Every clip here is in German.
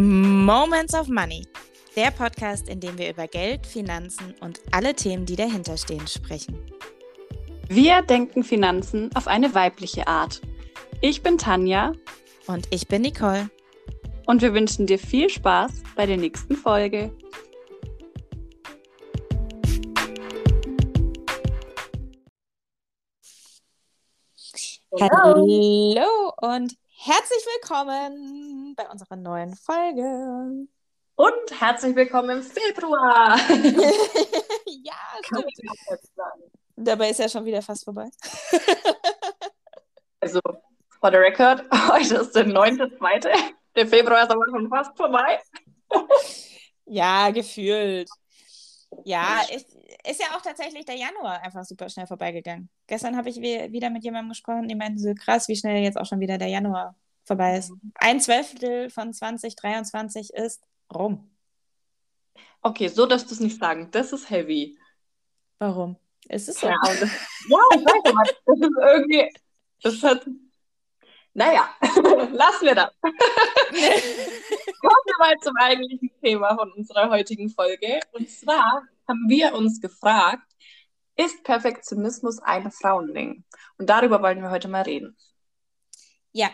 Moments of Money, der Podcast, in dem wir über Geld, Finanzen und alle Themen, die dahinter stehen, sprechen. Wir denken Finanzen auf eine weibliche Art. Ich bin Tanja. Und ich bin Nicole. Und wir wünschen dir viel Spaß bei der nächsten Folge. Hallo und herzlich willkommen bei unserer neuen Folge. Und herzlich willkommen im Februar. ja, stimmt. Dabei ist ja schon wieder fast vorbei. also, for the record, heute ist der 9.2. Der Februar ist aber schon fast vorbei. ja, gefühlt. Ja, ich, ist ja auch tatsächlich der Januar einfach super schnell vorbeigegangen. Gestern habe ich wieder mit jemandem gesprochen, die meinten so krass, wie schnell jetzt auch schon wieder der Januar vorbei ist. Mhm. Ein Zwölftel von 2023 ist rum. Okay, so darfst du es nicht sagen. Das ist heavy. Warum? Ist es so? Ja, das, ja ich weiß aber, das ist irgendwie, das hat, naja, lassen wir das. Kommen wir mal zum eigentlichen Thema von unserer heutigen Folge. Und zwar haben wir uns gefragt, ist Perfektionismus ein Frauending? Und darüber wollen wir heute mal reden. Ja,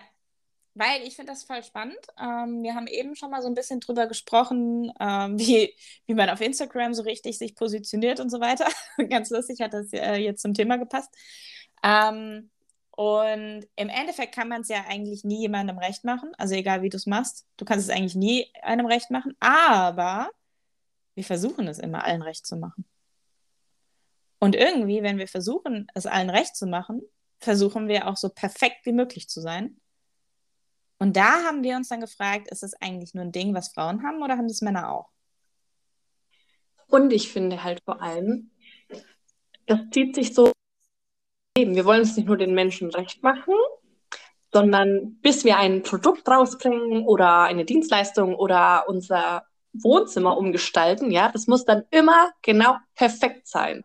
weil ich finde das voll spannend. Ähm, wir haben eben schon mal so ein bisschen drüber gesprochen, ähm, wie, wie man auf Instagram so richtig sich positioniert und so weiter. Ganz lustig hat das äh, jetzt zum Thema gepasst. Ähm, und im Endeffekt kann man es ja eigentlich nie jemandem recht machen. Also egal wie du es machst, du kannst es eigentlich nie einem recht machen. Aber wir versuchen es immer allen recht zu machen. Und irgendwie, wenn wir versuchen, es allen recht zu machen, versuchen wir auch so perfekt wie möglich zu sein. Und da haben wir uns dann gefragt, ist es eigentlich nur ein Ding, was Frauen haben oder haben das Männer auch? Und ich finde halt vor allem, das zieht sich so, wir wollen es nicht nur den Menschen recht machen, sondern bis wir ein Produkt rausbringen oder eine Dienstleistung oder unser Wohnzimmer umgestalten, ja, das muss dann immer genau perfekt sein.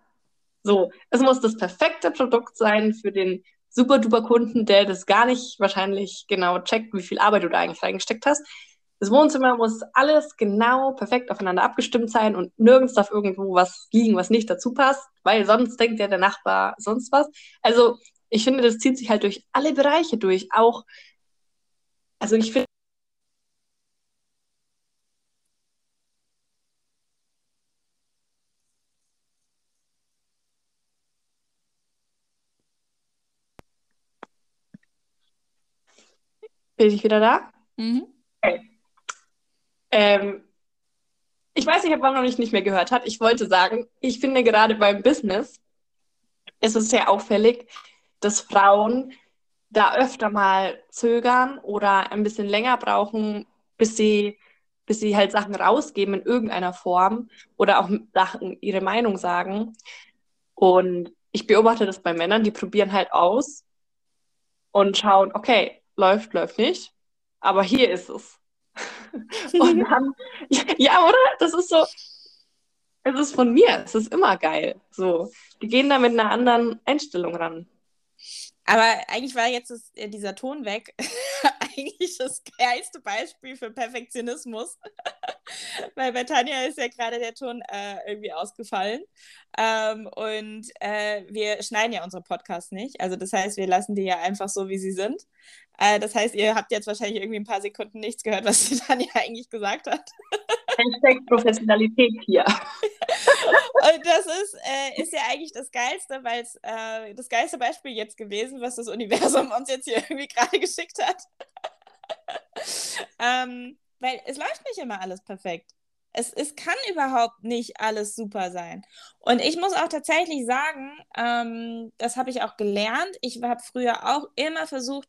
So, es muss das perfekte Produkt sein für den super duper Kunden, der das gar nicht wahrscheinlich genau checkt, wie viel Arbeit du da eigentlich reingesteckt hast. Das Wohnzimmer muss alles genau perfekt aufeinander abgestimmt sein und nirgends darf irgendwo was liegen, was nicht dazu passt, weil sonst denkt ja der Nachbar sonst was. Also ich finde, das zieht sich halt durch alle Bereiche durch. Auch, also ich finde, Bin ich wieder da? Mhm. Okay. Ähm, ich weiß nicht, ob man noch nicht, nicht mehr gehört hat. Ich wollte sagen, ich finde gerade beim Business ist es sehr auffällig, dass Frauen da öfter mal zögern oder ein bisschen länger brauchen, bis sie, bis sie halt Sachen rausgeben in irgendeiner Form oder auch Sachen ihre Meinung sagen. Und ich beobachte das bei Männern, die probieren halt aus und schauen, okay, läuft, läuft nicht. Aber hier ist es. Und dann, ja, oder? Das ist so, es ist von mir, es ist immer geil. So, die gehen da mit einer anderen Einstellung ran. Aber eigentlich war jetzt das, äh, dieser Ton weg. eigentlich das geilste Beispiel für Perfektionismus. Weil bei Tanja ist ja gerade der Ton äh, irgendwie ausgefallen. Ähm, und äh, wir schneiden ja unsere Podcasts nicht. Also das heißt, wir lassen die ja einfach so, wie sie sind. Äh, das heißt, ihr habt jetzt wahrscheinlich irgendwie ein paar Sekunden nichts gehört, was die Tanja eigentlich gesagt hat. Hashtag Professionalität hier. Und das ist, äh, ist ja eigentlich das Geilste, weil es äh, das geilste Beispiel jetzt gewesen, was das Universum uns jetzt hier irgendwie gerade geschickt hat. ähm, weil es läuft nicht immer alles perfekt. Es, es kann überhaupt nicht alles super sein. Und ich muss auch tatsächlich sagen, ähm, das habe ich auch gelernt. Ich habe früher auch immer versucht,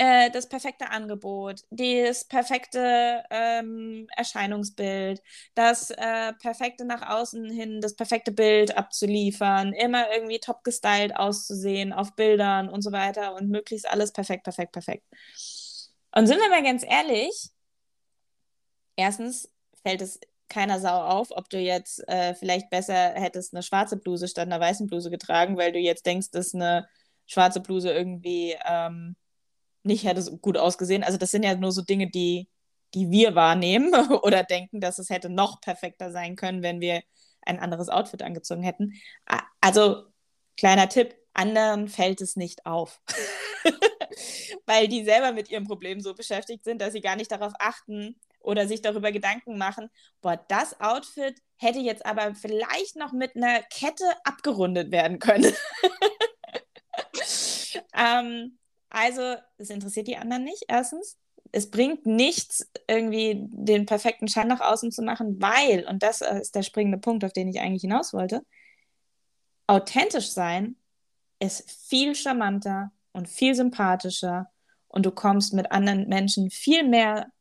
äh, das perfekte Angebot, das perfekte ähm, Erscheinungsbild, das äh, perfekte nach außen hin, das perfekte Bild abzuliefern, immer irgendwie top gestylt auszusehen auf Bildern und so weiter und möglichst alles perfekt, perfekt, perfekt. Und sind wir mal ganz ehrlich, erstens fällt es keiner Sau auf, ob du jetzt äh, vielleicht besser hättest eine schwarze Bluse statt einer weißen Bluse getragen, weil du jetzt denkst, dass eine schwarze Bluse irgendwie ähm, nicht hätte so gut ausgesehen. Also das sind ja nur so Dinge, die die wir wahrnehmen oder denken, dass es hätte noch perfekter sein können, wenn wir ein anderes Outfit angezogen hätten. Also, kleiner Tipp, anderen fällt es nicht auf. Weil die selber mit ihrem Problem so beschäftigt sind, dass sie gar nicht darauf achten oder sich darüber Gedanken machen, boah, das Outfit hätte jetzt aber vielleicht noch mit einer Kette abgerundet werden können. ähm, also, es interessiert die anderen nicht, erstens. Es bringt nichts, irgendwie den perfekten Schein nach außen zu machen, weil, und das ist der springende Punkt, auf den ich eigentlich hinaus wollte, authentisch sein ist viel charmanter und viel sympathischer und du kommst mit anderen Menschen viel mehr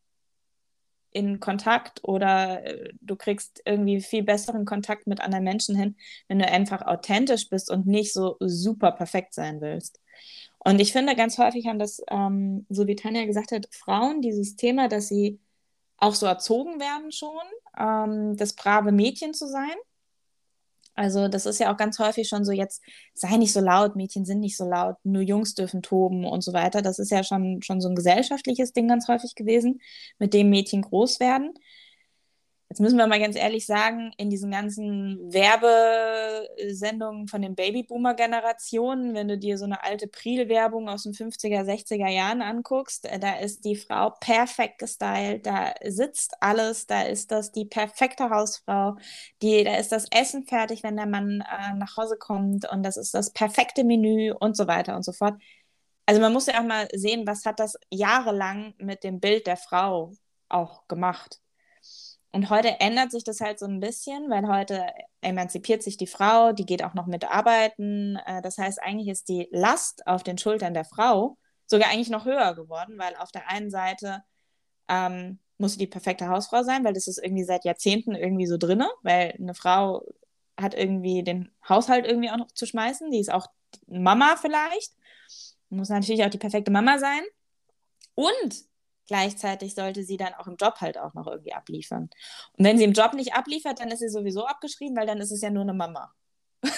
in Kontakt oder äh, du kriegst irgendwie viel besseren Kontakt mit anderen Menschen hin, wenn du einfach authentisch bist und nicht so super perfekt sein willst. Und ich finde, ganz häufig haben das, ähm, so wie Tanja gesagt hat, Frauen dieses Thema, dass sie auch so erzogen werden schon, ähm, das brave Mädchen zu sein. Also das ist ja auch ganz häufig schon so, jetzt sei nicht so laut, Mädchen sind nicht so laut, nur Jungs dürfen toben und so weiter. Das ist ja schon, schon so ein gesellschaftliches Ding ganz häufig gewesen, mit dem Mädchen groß werden. Jetzt müssen wir mal ganz ehrlich sagen, in diesen ganzen Werbesendungen von den Babyboomer-Generationen, wenn du dir so eine alte Priel-Werbung aus den 50er, 60er Jahren anguckst, äh, da ist die Frau perfekt gestylt, da sitzt alles, da ist das die perfekte Hausfrau, die, da ist das Essen fertig, wenn der Mann äh, nach Hause kommt und das ist das perfekte Menü und so weiter und so fort. Also man muss ja auch mal sehen, was hat das jahrelang mit dem Bild der Frau auch gemacht. Und heute ändert sich das halt so ein bisschen, weil heute emanzipiert sich die Frau, die geht auch noch mit arbeiten. Äh, das heißt, eigentlich ist die Last auf den Schultern der Frau sogar eigentlich noch höher geworden, weil auf der einen Seite ähm, muss sie die perfekte Hausfrau sein, weil das ist irgendwie seit Jahrzehnten irgendwie so drinne, weil eine Frau hat irgendwie den Haushalt irgendwie auch noch zu schmeißen, die ist auch Mama vielleicht, muss natürlich auch die perfekte Mama sein. Und gleichzeitig sollte sie dann auch im Job halt auch noch irgendwie abliefern. Und wenn sie im Job nicht abliefert, dann ist sie sowieso abgeschrieben, weil dann ist es ja nur eine Mama.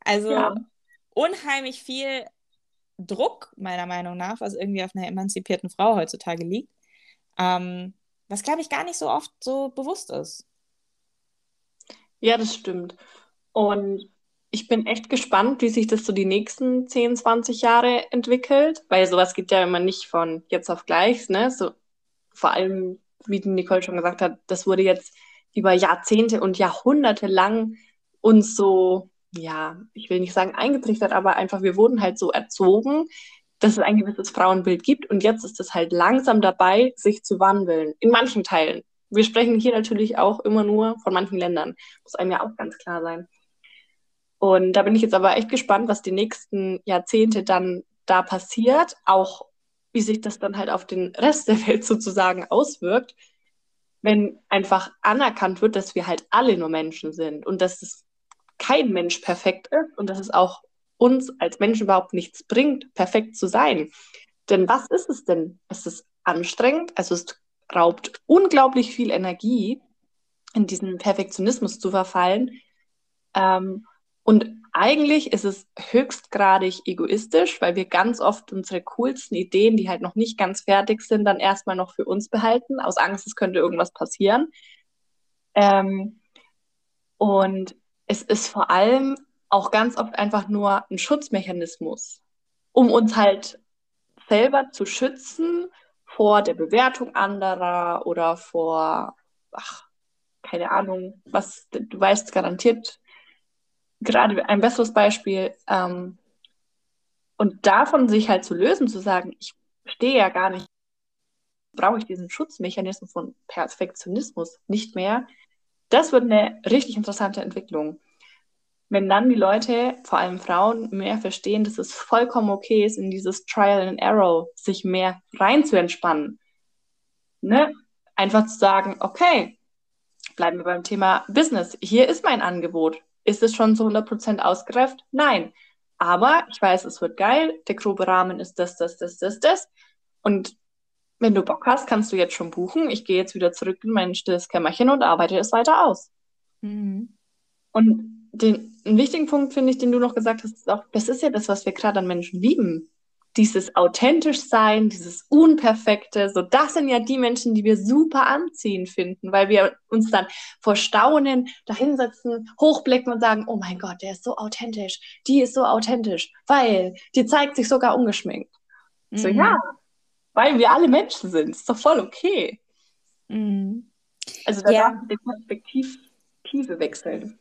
also ja. unheimlich viel Druck, meiner Meinung nach, was irgendwie auf einer emanzipierten Frau heutzutage liegt, ähm, was, glaube ich, gar nicht so oft so bewusst ist. Ja, das stimmt. Und ich bin echt gespannt, wie sich das so die nächsten 10, 20 Jahre entwickelt, weil sowas geht ja immer nicht von jetzt auf gleich, ne? So, vor allem, wie Nicole schon gesagt hat, das wurde jetzt über Jahrzehnte und Jahrhunderte lang uns so, ja, ich will nicht sagen eingetrichtert, aber einfach, wir wurden halt so erzogen, dass es ein gewisses Frauenbild gibt und jetzt ist es halt langsam dabei, sich zu wandeln. In manchen Teilen. Wir sprechen hier natürlich auch immer nur von manchen Ländern. Muss einem ja auch ganz klar sein. Und da bin ich jetzt aber echt gespannt, was die nächsten Jahrzehnte dann da passiert, auch wie sich das dann halt auf den Rest der Welt sozusagen auswirkt, wenn einfach anerkannt wird, dass wir halt alle nur Menschen sind und dass es kein Mensch perfekt ist und dass es auch uns als Menschen überhaupt nichts bringt, perfekt zu sein. Denn was ist es denn? Es ist anstrengend, also es raubt unglaublich viel Energie, in diesen Perfektionismus zu verfallen. Ähm, und eigentlich ist es höchstgradig egoistisch, weil wir ganz oft unsere coolsten Ideen, die halt noch nicht ganz fertig sind, dann erstmal noch für uns behalten, aus Angst, es könnte irgendwas passieren. Ähm, und es ist vor allem auch ganz oft einfach nur ein Schutzmechanismus, um uns halt selber zu schützen vor der Bewertung anderer oder vor, ach, keine Ahnung, was du weißt garantiert, gerade ein besseres Beispiel. Ähm, und davon sich halt zu lösen, zu sagen, ich stehe ja gar nicht, brauche ich diesen Schutzmechanismus von Perfektionismus nicht mehr. Das wird eine richtig interessante Entwicklung. Wenn dann die Leute, vor allem Frauen, mehr verstehen, dass es vollkommen okay ist, in dieses Trial and Error sich mehr rein zu entspannen. Ne? Einfach zu sagen, okay, bleiben wir beim Thema Business. Hier ist mein Angebot. Ist es schon zu 100% ausgereift? Nein. Aber ich weiß, es wird geil. Der grobe Rahmen ist das, das, das, das, das. Und wenn du Bock hast, kannst du jetzt schon buchen. Ich gehe jetzt wieder zurück in mein stilles Kämmerchen und arbeite es weiter aus. Mhm. Und den einen wichtigen Punkt, finde ich, den du noch gesagt hast, ist auch, das ist ja das, was wir gerade an Menschen lieben. Dieses authentisch sein, dieses Unperfekte, so das sind ja die Menschen, die wir super anziehen finden, weil wir uns dann vor Staunen dahinsetzen, hochblicken und sagen, oh mein Gott, der ist so authentisch, die ist so authentisch, weil die zeigt sich sogar ungeschminkt. Mhm. So ja, weil wir alle Menschen sind, ist doch voll okay. Mhm. Also da ja. darf die Perspektive wechseln.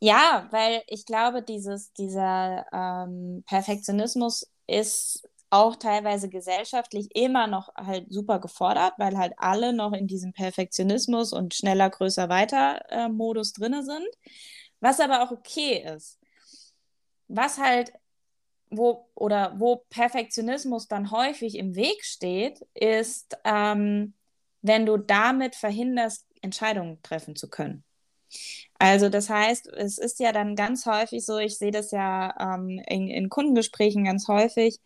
Ja, weil ich glaube, dieses, dieser ähm, Perfektionismus ist auch teilweise gesellschaftlich immer noch halt super gefordert, weil halt alle noch in diesem Perfektionismus und schneller, größer, weiter äh, Modus drin sind, was aber auch okay ist. Was halt, wo oder wo Perfektionismus dann häufig im Weg steht, ist, ähm, wenn du damit verhinderst, Entscheidungen treffen zu können. Also das heißt, es ist ja dann ganz häufig so, ich sehe das ja ähm, in, in, Kundengesprächen ganz häufig,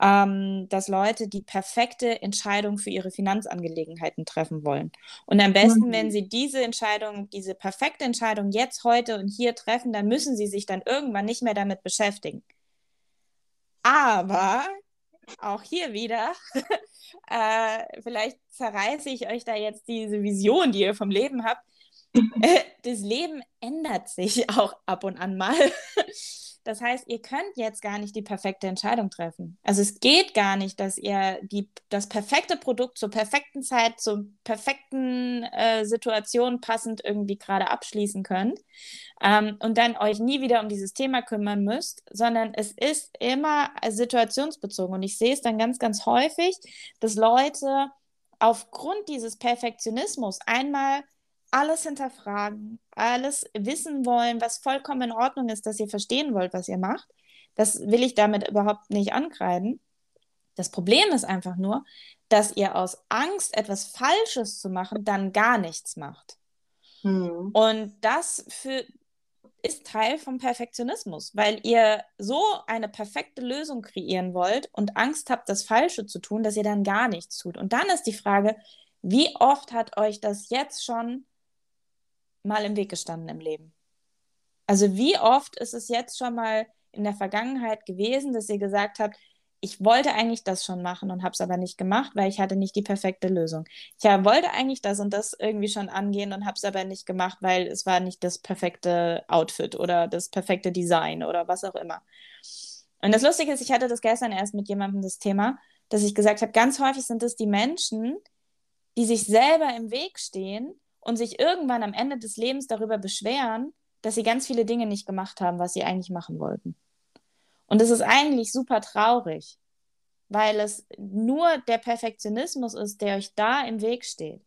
ähm, dass Leute die perfekte Entscheidung für ihre Finanzangelegenheiten treffen wollen. Und am besten, mhm. wenn sie diese Entscheidung, diese perfekte Entscheidung jetzt, heute und hier treffen, dann müssen sie sich dann irgendwann nicht mehr damit beschäftigen. Aber auch hier wieder, äh, vielleicht zerreiße ich euch da jetzt diese Vision, die ihr vom Leben habt das Leben ändert sich auch ab und an mal. Das heißt, ihr könnt jetzt gar nicht die perfekte Entscheidung treffen. Also es geht gar nicht, dass ihr die, das perfekte Produkt zur perfekten Zeit, zur perfekten äh, Situation passend irgendwie gerade abschließen könnt ähm, und dann euch nie wieder um dieses Thema kümmern müsst, sondern es ist immer situationsbezogen. Und ich sehe es dann ganz, ganz häufig, dass Leute aufgrund dieses Perfektionismus einmal alles hinterfragen, alles wissen wollen, was vollkommen in Ordnung ist, dass ihr verstehen wollt, was ihr macht. Das will ich damit überhaupt nicht ankreiden. Das Problem ist einfach nur, dass ihr aus Angst, etwas Falsches zu machen, dann gar nichts macht. Hm. Und das für, ist Teil vom Perfektionismus, weil ihr so eine perfekte Lösung kreieren wollt und Angst habt, das Falsche zu tun, dass ihr dann gar nichts tut. Und dann ist die Frage, wie oft hat euch das jetzt schon mal im Weg gestanden im Leben? Also wie oft ist es jetzt schon mal in der Vergangenheit gewesen, dass ihr gesagt habt, ich wollte eigentlich das schon machen und habe es aber nicht gemacht, weil ich hatte nicht die perfekte Lösung. Ich wollte eigentlich das und das irgendwie schon angehen und habe es aber nicht gemacht, weil es war nicht das perfekte Outfit oder das perfekte Design oder was auch immer. Und das Lustige ist, ich hatte das gestern erst mit jemandem das Thema, dass ich gesagt habe, ganz häufig sind es die Menschen, die sich selber im Weg stehen und sich irgendwann am Ende des Lebens darüber beschweren, dass sie ganz viele Dinge nicht gemacht haben, was sie eigentlich machen wollten. Und es ist eigentlich super traurig, weil es nur der Perfektionismus ist, der euch da im Weg steht.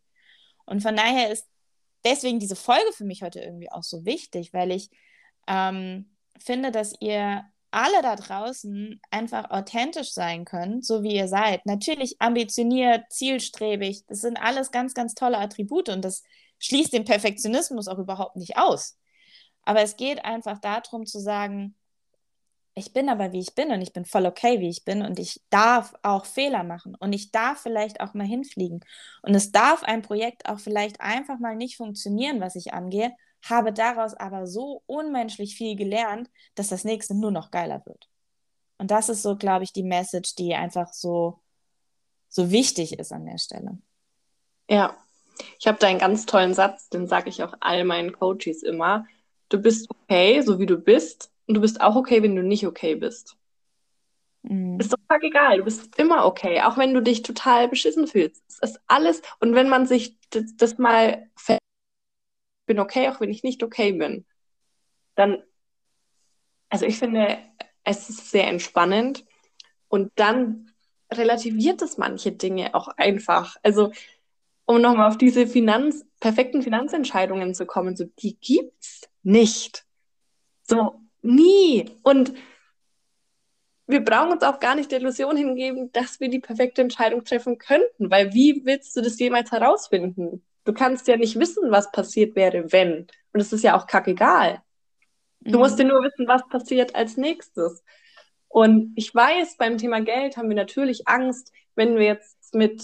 Und von daher ist deswegen diese Folge für mich heute irgendwie auch so wichtig, weil ich ähm, finde, dass ihr alle da draußen einfach authentisch sein könnt, so wie ihr seid. Natürlich ambitioniert, zielstrebig, das sind alles ganz, ganz tolle Attribute und das schließt den Perfektionismus auch überhaupt nicht aus. Aber es geht einfach darum zu sagen, ich bin aber wie ich bin und ich bin voll okay, wie ich bin und ich darf auch Fehler machen und ich darf vielleicht auch mal hinfliegen und es darf ein Projekt auch vielleicht einfach mal nicht funktionieren, was ich angehe, habe daraus aber so unmenschlich viel gelernt, dass das nächste nur noch geiler wird. Und das ist so, glaube ich, die Message, die einfach so, so wichtig ist an der Stelle. Ja, ich habe da einen ganz tollen Satz, den sage ich auch all meinen Coaches immer. Du bist okay, so wie du bist, und du bist auch okay, wenn du nicht okay bist. Mhm. Ist doch egal, du bist immer okay, auch wenn du dich total beschissen fühlst. Es ist alles, und wenn man sich das, das mal ich bin okay, auch wenn ich nicht okay bin, dann, also ich finde, es ist sehr entspannend und dann relativiert es manche Dinge auch einfach. Also um nochmal auf diese Finanz, perfekten Finanzentscheidungen zu kommen, so die gibt's nicht. So, nie. Und wir brauchen uns auch gar nicht der Illusion hingeben, dass wir die perfekte Entscheidung treffen könnten, weil wie willst du das jemals herausfinden? Du kannst ja nicht wissen, was passiert wäre, wenn. Und es ist ja auch kackegal. Du mhm. musst ja nur wissen, was passiert als nächstes. Und ich weiß, beim Thema Geld haben wir natürlich Angst, wenn wir jetzt mit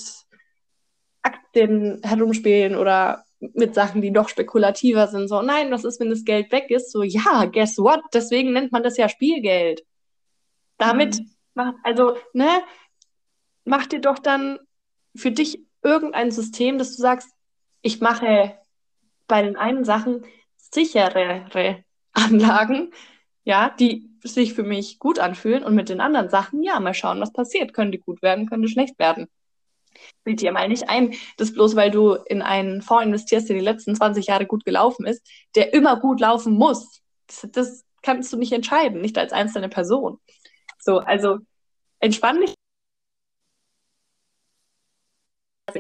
Aktien herumspielen oder mit Sachen, die doch spekulativer sind. So, nein, was ist, wenn das Geld weg ist? So, ja, guess what? Deswegen nennt man das ja Spielgeld. Damit mhm. Also, ne, mach dir doch dann für dich irgendein System, dass du sagst, ich mache bei den einen Sachen sicherere Anlagen, ja, die sich für mich gut anfühlen und mit den anderen Sachen, ja, mal schauen, was passiert. Können die gut werden, können die schlecht werden. Bild dir mal nicht ein, dass bloß weil du in einen Fonds investierst, der die letzten 20 Jahre gut gelaufen ist, der immer gut laufen muss. Das, das kannst du nicht entscheiden, nicht als einzelne Person. So, also entspann dich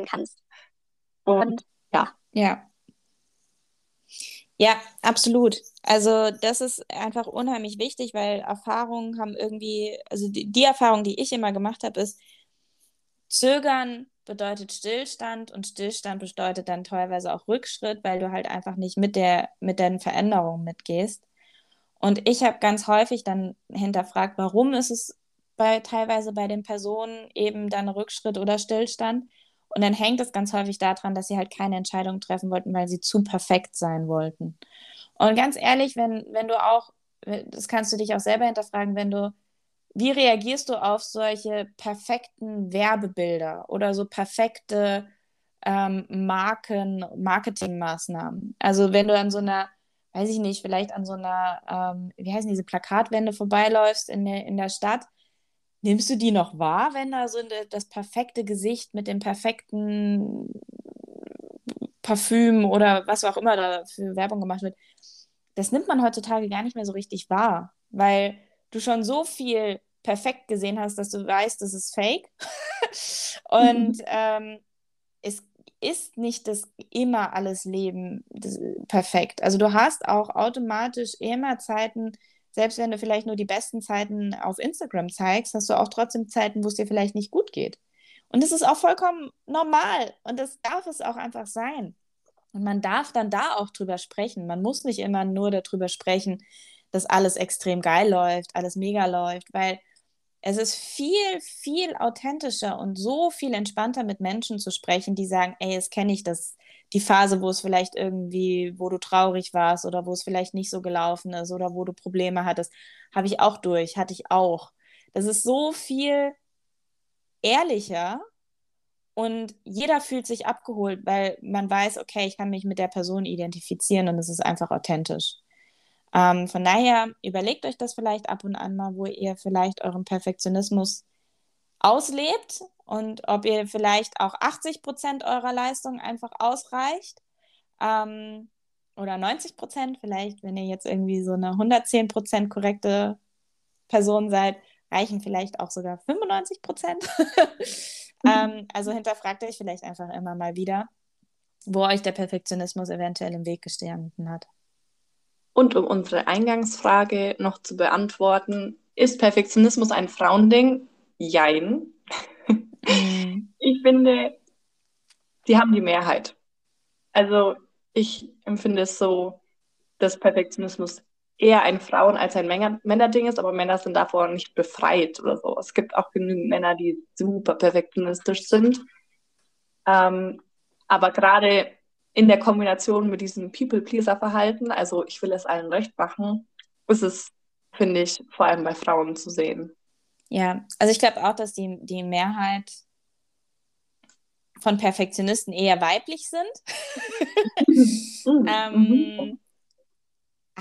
kannst. Und ja. Ja. Ja, absolut. Also das ist einfach unheimlich wichtig, weil Erfahrungen haben irgendwie, also die, die Erfahrung, die ich immer gemacht habe, ist, Zögern bedeutet Stillstand und Stillstand bedeutet dann teilweise auch Rückschritt, weil du halt einfach nicht mit der, mit den Veränderungen mitgehst. Und ich habe ganz häufig dann hinterfragt, warum ist es bei teilweise bei den Personen eben dann Rückschritt oder Stillstand? Und dann hängt es ganz häufig daran, dass sie halt keine Entscheidung treffen wollten, weil sie zu perfekt sein wollten. Und ganz ehrlich, wenn, wenn du auch, das kannst du dich auch selber hinterfragen, wenn du, wie reagierst du auf solche perfekten Werbebilder oder so perfekte ähm, Marken, Marketingmaßnahmen? Also wenn du an so einer, weiß ich nicht, vielleicht an so einer, ähm, wie heißen diese Plakatwände vorbeiläufst in der, in der Stadt, Nimmst du die noch wahr, wenn da so das perfekte Gesicht mit dem perfekten Parfüm oder was auch immer da für Werbung gemacht wird? Das nimmt man heutzutage gar nicht mehr so richtig wahr, weil du schon so viel perfekt gesehen hast, dass du weißt, das ist fake. Und ähm, es ist nicht das immer alles Leben das, perfekt. Also du hast auch automatisch immer Zeiten, selbst wenn du vielleicht nur die besten Zeiten auf Instagram zeigst, hast du auch trotzdem Zeiten, wo es dir vielleicht nicht gut geht. Und das ist auch vollkommen normal und das darf es auch einfach sein. Und man darf dann da auch drüber sprechen. Man muss nicht immer nur darüber sprechen, dass alles extrem geil läuft, alles mega läuft, weil es ist viel, viel authentischer und so viel entspannter mit Menschen zu sprechen, die sagen, ey, jetzt kenne ich das, die Phase, wo es vielleicht irgendwie, wo du traurig warst oder wo es vielleicht nicht so gelaufen ist oder wo du Probleme hattest, habe ich auch durch, hatte ich auch. Das ist so viel ehrlicher und jeder fühlt sich abgeholt, weil man weiß, okay, ich kann mich mit der Person identifizieren und es ist einfach authentisch. Ähm, von daher überlegt euch das vielleicht ab und an mal, wo ihr vielleicht euren Perfektionismus auslebt und ob ihr vielleicht auch 80 Prozent eurer Leistung einfach ausreicht ähm, oder 90 Prozent, vielleicht, wenn ihr jetzt irgendwie so eine 110 Prozent korrekte Person seid, reichen vielleicht auch sogar 95 Prozent. ähm, also hinterfragt euch vielleicht einfach immer mal wieder, wo euch der Perfektionismus eventuell im Weg gestanden hat. Und um unsere Eingangsfrage noch zu beantworten, ist Perfektionismus ein Frauending? Jein. Mhm. ich finde, sie haben die Mehrheit. Also ich empfinde es so, dass Perfektionismus eher ein Frauen- als ein Männerding ist, aber Männer sind davor nicht befreit oder so. Es gibt auch genügend Männer, die super perfektionistisch sind. Ähm, aber gerade in der Kombination mit diesem People-Pleaser-Verhalten, also ich will es allen recht machen, ist es, finde ich, vor allem bei Frauen zu sehen. Ja, also ich glaube auch, dass die, die Mehrheit von Perfektionisten eher weiblich sind. Mhm. ähm, mhm.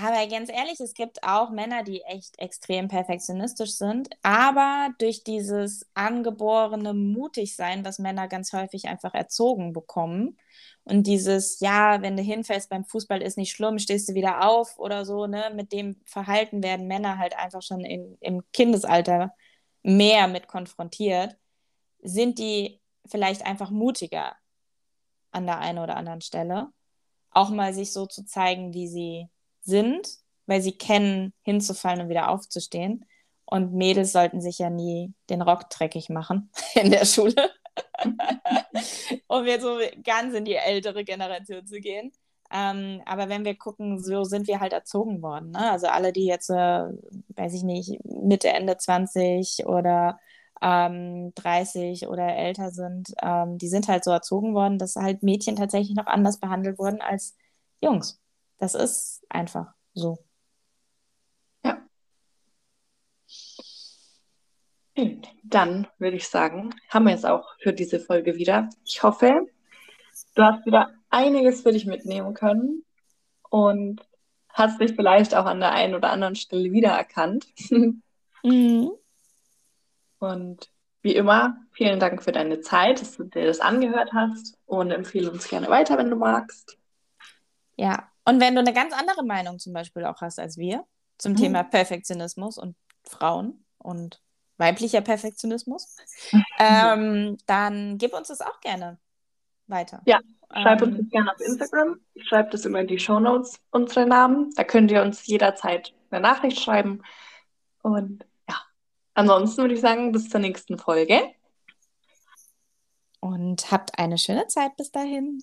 Aber ganz ehrlich, es gibt auch Männer, die echt extrem perfektionistisch sind, aber durch dieses angeborene Mutigsein, was Männer ganz häufig einfach erzogen bekommen, und dieses, ja, wenn du hinfällst beim Fußball ist nicht schlimm, stehst du wieder auf oder so, ne, mit dem Verhalten werden Männer halt einfach schon in, im Kindesalter mehr mit konfrontiert, sind die vielleicht einfach mutiger an der einen oder anderen Stelle, auch mal sich so zu zeigen, wie sie sind, weil sie kennen, hinzufallen und wieder aufzustehen. Und Mädels sollten sich ja nie den Rock dreckig machen in der Schule, um jetzt so ganz in die ältere Generation zu gehen. Ähm, aber wenn wir gucken, so sind wir halt erzogen worden. Ne? Also alle, die jetzt, äh, weiß ich nicht, Mitte, Ende 20 oder ähm, 30 oder älter sind, ähm, die sind halt so erzogen worden, dass halt Mädchen tatsächlich noch anders behandelt wurden als Jungs. Das ist einfach so. Ja. Dann würde ich sagen, haben wir es auch für diese Folge wieder. Ich hoffe, du hast wieder einiges für dich mitnehmen können und hast dich vielleicht auch an der einen oder anderen Stelle wiedererkannt. mhm. Und wie immer, vielen Dank für deine Zeit, dass du dir das angehört hast und empfehle uns gerne weiter, wenn du magst. Ja, und wenn du eine ganz andere Meinung zum Beispiel auch hast als wir zum mhm. Thema Perfektionismus und Frauen und weiblicher Perfektionismus, ähm, dann gib uns das auch gerne weiter. Ja, schreib ähm, uns das gerne auf Instagram. Ich schreibe das immer in die Show Notes, unsere Namen. Da könnt ihr uns jederzeit eine Nachricht schreiben. Und ja, ansonsten würde ich sagen, bis zur nächsten Folge. Und habt eine schöne Zeit bis dahin.